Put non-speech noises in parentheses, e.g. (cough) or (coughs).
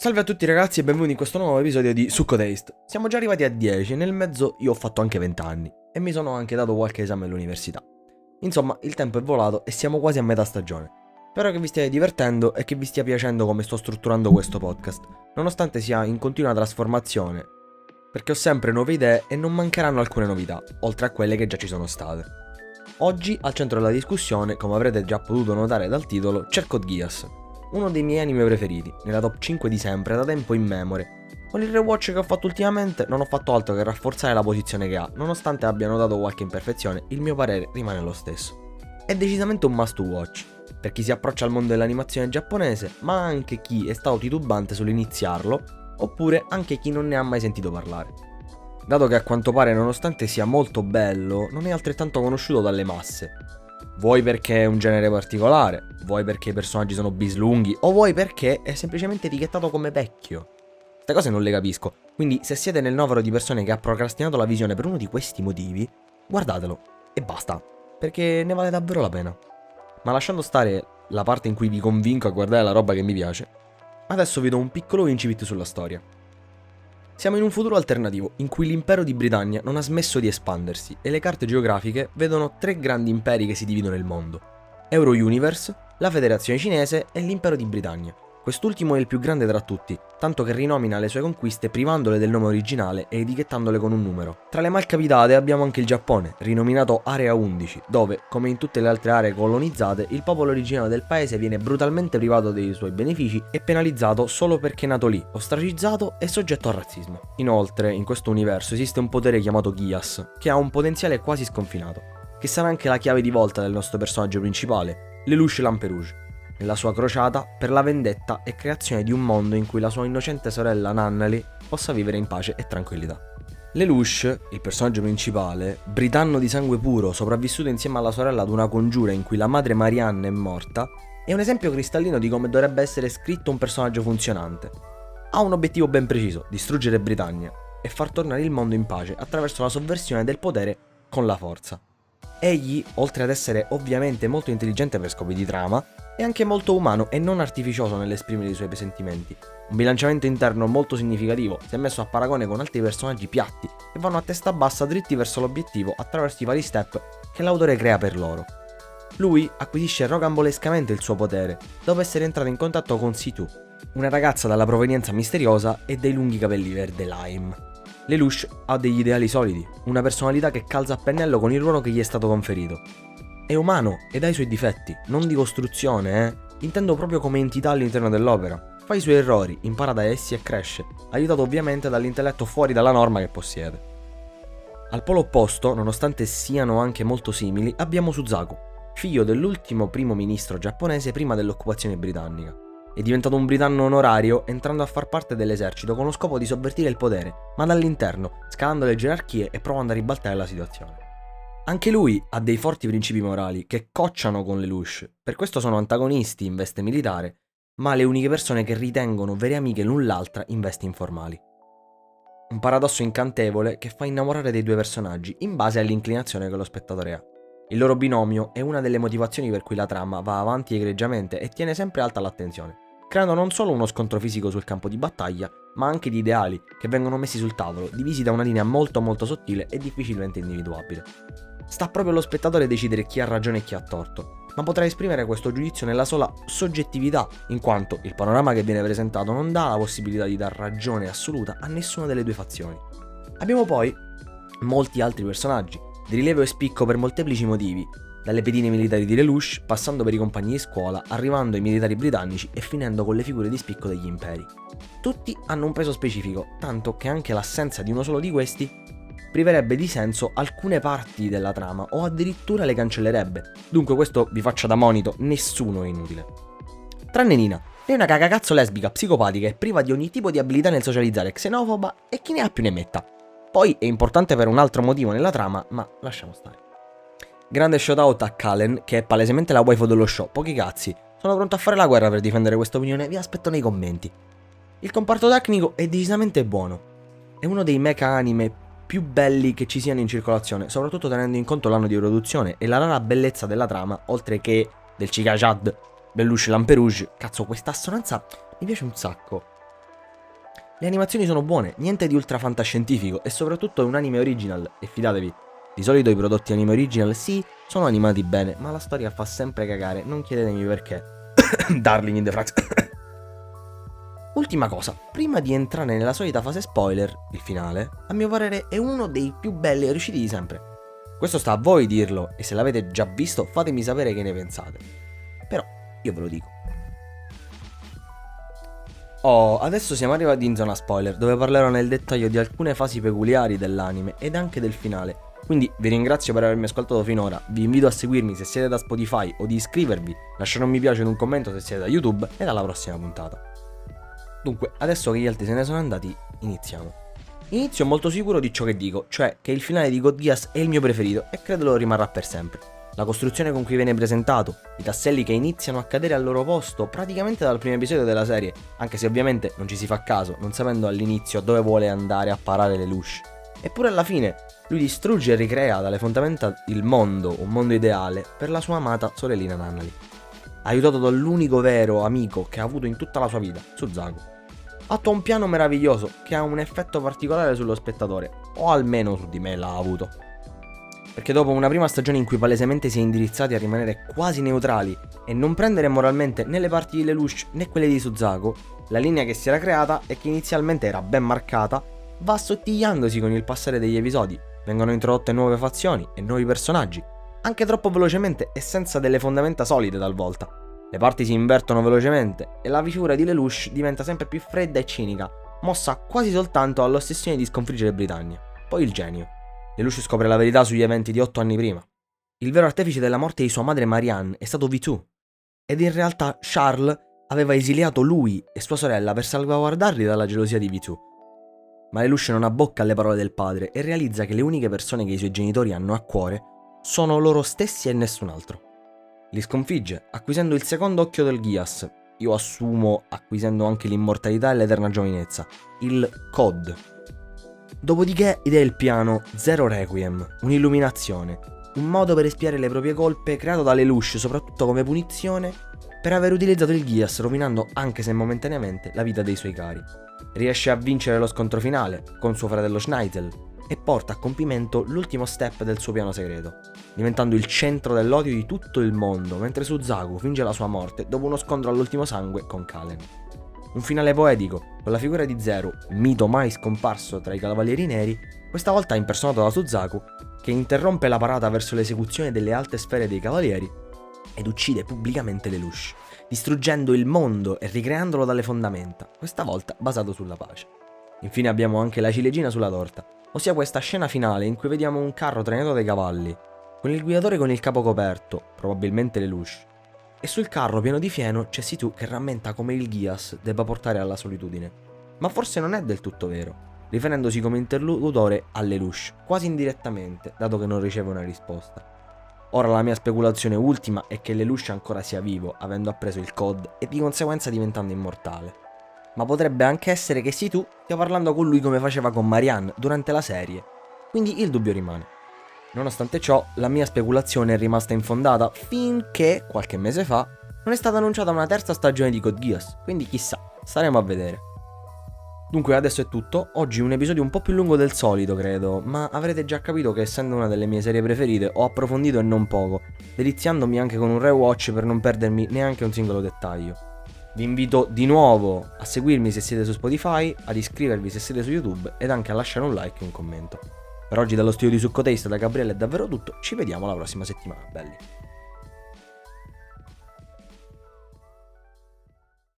Salve a tutti ragazzi e benvenuti in questo nuovo episodio di Succo Taste. Siamo già arrivati a 10 e nel mezzo io ho fatto anche 20 anni e mi sono anche dato qualche esame all'università. Insomma, il tempo è volato e siamo quasi a metà stagione. Spero che vi stiate divertendo e che vi stia piacendo come sto strutturando questo podcast, nonostante sia in continua trasformazione, perché ho sempre nuove idee e non mancheranno alcune novità, oltre a quelle che già ci sono state. Oggi al centro della discussione, come avrete già potuto notare dal titolo, c'è Code Geass, uno dei miei anime preferiti, nella top 5 di sempre, da tempo in memoria. Con il rewatch che ho fatto ultimamente non ho fatto altro che rafforzare la posizione che ha, nonostante abbiano dato qualche imperfezione, il mio parere rimane lo stesso. È decisamente un must watch, per chi si approccia al mondo dell'animazione giapponese, ma anche chi è stato titubante sull'iniziarlo, oppure anche chi non ne ha mai sentito parlare. Dato che a quanto pare, nonostante sia molto bello, non è altrettanto conosciuto dalle masse, Vuoi perché è un genere particolare, vuoi perché i personaggi sono bislunghi, o vuoi perché è semplicemente etichettato come vecchio. Queste cose non le capisco, quindi se siete nel novero di persone che ha procrastinato la visione per uno di questi motivi, guardatelo e basta, perché ne vale davvero la pena. Ma lasciando stare la parte in cui vi convinco a guardare la roba che mi piace, adesso vi do un piccolo incipit sulla storia. Siamo in un futuro alternativo in cui l'impero di Britannia non ha smesso di espandersi e le carte geografiche vedono tre grandi imperi che si dividono il mondo. Euro Universe, la Federazione Cinese e l'impero di Britannia. Quest'ultimo è il più grande tra tutti, tanto che rinomina le sue conquiste privandole del nome originale e etichettandole con un numero. Tra le malcapitate abbiamo anche il Giappone, rinominato Area 11, dove, come in tutte le altre aree colonizzate, il popolo originale del paese viene brutalmente privato dei suoi benefici e penalizzato solo perché è nato lì, ostracizzato e soggetto al razzismo. Inoltre, in questo universo esiste un potere chiamato Gias, che ha un potenziale quasi sconfinato, che sarà anche la chiave di volta del nostro personaggio principale, Lelouch Lamperouge nella sua crociata per la vendetta e creazione di un mondo in cui la sua innocente sorella Nanneli possa vivere in pace e tranquillità. Lelouch, il personaggio principale, britanno di sangue puro, sopravvissuto insieme alla sorella ad una congiura in cui la madre Marianne è morta, è un esempio cristallino di come dovrebbe essere scritto un personaggio funzionante. Ha un obiettivo ben preciso, distruggere Britannia e far tornare il mondo in pace attraverso la sovversione del potere con la forza. Egli, oltre ad essere ovviamente molto intelligente per scopi di trama, è anche molto umano e non artificioso nell'esprimere i suoi sentimenti. Un bilanciamento interno molto significativo, se messo a paragone con altri personaggi piatti che vanno a testa bassa dritti verso l'obiettivo attraverso i vari step che l'autore crea per loro. Lui acquisisce rocambolescamente il suo potere, dopo essere entrato in contatto con Situ, una ragazza dalla provenienza misteriosa e dei lunghi capelli verde lime. Lelouch ha degli ideali solidi, una personalità che calza a pennello con il ruolo che gli è stato conferito, è umano ed ha i suoi difetti, non di costruzione, eh. Intendo proprio come entità all'interno dell'opera. Fa i suoi errori, impara da essi e cresce, aiutato ovviamente dall'intelletto fuori dalla norma che possiede. Al polo opposto, nonostante siano anche molto simili, abbiamo Suzaku, figlio dell'ultimo primo ministro giapponese prima dell'occupazione britannica. È diventato un britanno onorario entrando a far parte dell'esercito con lo scopo di sovvertire il potere, ma dall'interno, scalando le gerarchie e provando a ribaltare la situazione. Anche lui ha dei forti principi morali che cocciano con Lelouch, per questo sono antagonisti in veste militare, ma le uniche persone che ritengono vere amiche l'un l'altra in vesti informali. Un paradosso incantevole che fa innamorare dei due personaggi in base all'inclinazione che lo spettatore ha. Il loro binomio è una delle motivazioni per cui la trama va avanti egregiamente e tiene sempre alta l'attenzione, creando non solo uno scontro fisico sul campo di battaglia, ma anche di ideali che vengono messi sul tavolo, divisi da una linea molto molto sottile e difficilmente individuabile. Sta proprio allo spettatore decidere chi ha ragione e chi ha torto, ma potrà esprimere questo giudizio nella sola soggettività, in quanto il panorama che viene presentato non dà la possibilità di dar ragione assoluta a nessuna delle due fazioni. Abbiamo poi molti altri personaggi, di rilievo e spicco per molteplici motivi, dalle pedine militari di Lelouch, passando per i compagni di scuola, arrivando ai militari britannici e finendo con le figure di spicco degli imperi. Tutti hanno un peso specifico, tanto che anche l'assenza di uno solo di questi priverebbe di senso alcune parti della trama o addirittura le cancellerebbe. Dunque questo vi faccia da monito, nessuno è inutile. Tranne Nina, è una cagacazzo lesbica, psicopatica e priva di ogni tipo di abilità nel socializzare, xenofoba e chi ne ha più ne metta. Poi è importante per un altro motivo nella trama, ma lasciamo stare. Grande shoutout a Kalen, che è palesemente la waifu dello show, pochi cazzi. Sono pronto a fare la guerra per difendere questa opinione, vi aspetto nei commenti. Il comparto tecnico è decisamente buono. È uno dei mecha anime più belli che ci siano in circolazione, soprattutto tenendo in conto l'anno di produzione e la rara bellezza della trama, oltre che del Chikajad, Belluche Lamperouge. Cazzo, questa assonanza mi piace un sacco. Le animazioni sono buone, niente di ultra fantascientifico e soprattutto è un anime original e fidatevi, di solito i prodotti anime original sì, sono animati bene, ma la storia fa sempre cagare, non chiedetemi perché. (coughs) Darling in the Frax. (coughs) Ultima cosa, prima di entrare nella solita fase spoiler, il finale, a mio parere è uno dei più belli e riusciti di sempre. Questo sta a voi dirlo e se l'avete già visto fatemi sapere che ne pensate. Però io ve lo dico. Oh, adesso siamo arrivati in zona spoiler, dove parlerò nel dettaglio di alcune fasi peculiari dell'anime ed anche del finale. Quindi vi ringrazio per avermi ascoltato finora, vi invito a seguirmi se siete da Spotify o di iscrivervi, lasciare un mi piace ed un commento se siete da YouTube e alla prossima puntata. Dunque, adesso che gli altri se ne sono andati, iniziamo. Inizio molto sicuro di ciò che dico, cioè che il finale di God Geass è il mio preferito e credo lo rimarrà per sempre. La costruzione con cui viene presentato, i tasselli che iniziano a cadere al loro posto praticamente dal primo episodio della serie, anche se ovviamente non ci si fa caso, non sapendo all'inizio dove vuole andare a parare le luci. Eppure alla fine, lui distrugge e ricrea dalle fondamenta il mondo, un mondo ideale, per la sua amata sorellina Nannali aiutato dall'unico vero amico che ha avuto in tutta la sua vita, Suzaku. Attua un piano meraviglioso che ha un effetto particolare sullo spettatore, o almeno su di me l'ha avuto. Perché dopo una prima stagione in cui palesemente si è indirizzati a rimanere quasi neutrali e non prendere moralmente né le parti di Lelouch né quelle di Suzaku, la linea che si era creata e che inizialmente era ben marcata va assottigliandosi con il passare degli episodi, vengono introdotte nuove fazioni e nuovi personaggi, anche troppo velocemente e senza delle fondamenta solide talvolta. Le parti si invertono velocemente e la figura di Lelouch diventa sempre più fredda e cinica, mossa quasi soltanto all'ossessione di sconfiggere Britannia. Poi il genio. Lelouch scopre la verità sugli eventi di otto anni prima. Il vero artefice della morte di sua madre Marianne è stato V2. Ed in realtà Charles aveva esiliato lui e sua sorella per salvaguardarli dalla gelosia di V2. Ma Lelouch non abbocca alle parole del padre e realizza che le uniche persone che i suoi genitori hanno a cuore sono loro stessi e nessun altro. Li sconfigge, acquisendo il secondo occhio del Ghias, io assumo acquisendo anche l'immortalità e l'eterna giovinezza, il COD. Dopodiché idea il piano Zero Requiem, un'illuminazione, un modo per espiare le proprie colpe creato da Lelouch soprattutto come punizione per aver utilizzato il Ghias rovinando anche se momentaneamente la vita dei suoi cari. Riesce a vincere lo scontro finale con suo fratello Schneidel, e porta a compimento l'ultimo step del suo piano segreto, diventando il centro dell'odio di tutto il mondo, mentre Suzaku finge la sua morte dopo uno scontro all'ultimo sangue con Kalen. Un finale poetico, con la figura di Zero, mito mai scomparso tra i Cavalieri Neri, questa volta impersonato da Suzaku, che interrompe la parata verso l'esecuzione delle alte sfere dei Cavalieri ed uccide pubblicamente Lelouch, distruggendo il mondo e ricreandolo dalle fondamenta, questa volta basato sulla pace. Infine abbiamo anche la ciliegina sulla torta, ossia questa scena finale in cui vediamo un carro trainato dai cavalli, con il guidatore con il capo coperto, probabilmente Lelouch, e sul carro pieno di fieno c'è Situ che rammenta come il Ghias debba portare alla solitudine. Ma forse non è del tutto vero, riferendosi come interlocutore a Lelouch, quasi indirettamente, dato che non riceve una risposta. Ora la mia speculazione ultima è che Lelouch ancora sia vivo, avendo appreso il COD e di conseguenza diventando immortale ma potrebbe anche essere che sei tu stia parlando con lui come faceva con Marianne durante la serie. Quindi il dubbio rimane. Nonostante ciò, la mia speculazione è rimasta infondata finché, qualche mese fa, non è stata annunciata una terza stagione di Code Geass, quindi chissà, staremo a vedere. Dunque adesso è tutto, oggi un episodio un po' più lungo del solito credo, ma avrete già capito che essendo una delle mie serie preferite ho approfondito e non poco, deliziandomi anche con un rewatch per non perdermi neanche un singolo dettaglio. Vi invito di nuovo a seguirmi se siete su Spotify, ad iscrivervi se siete su YouTube ed anche a lasciare un like e un commento. Per oggi dallo studio di Succo Taste da Gabriele è davvero tutto, ci vediamo la prossima settimana, belli.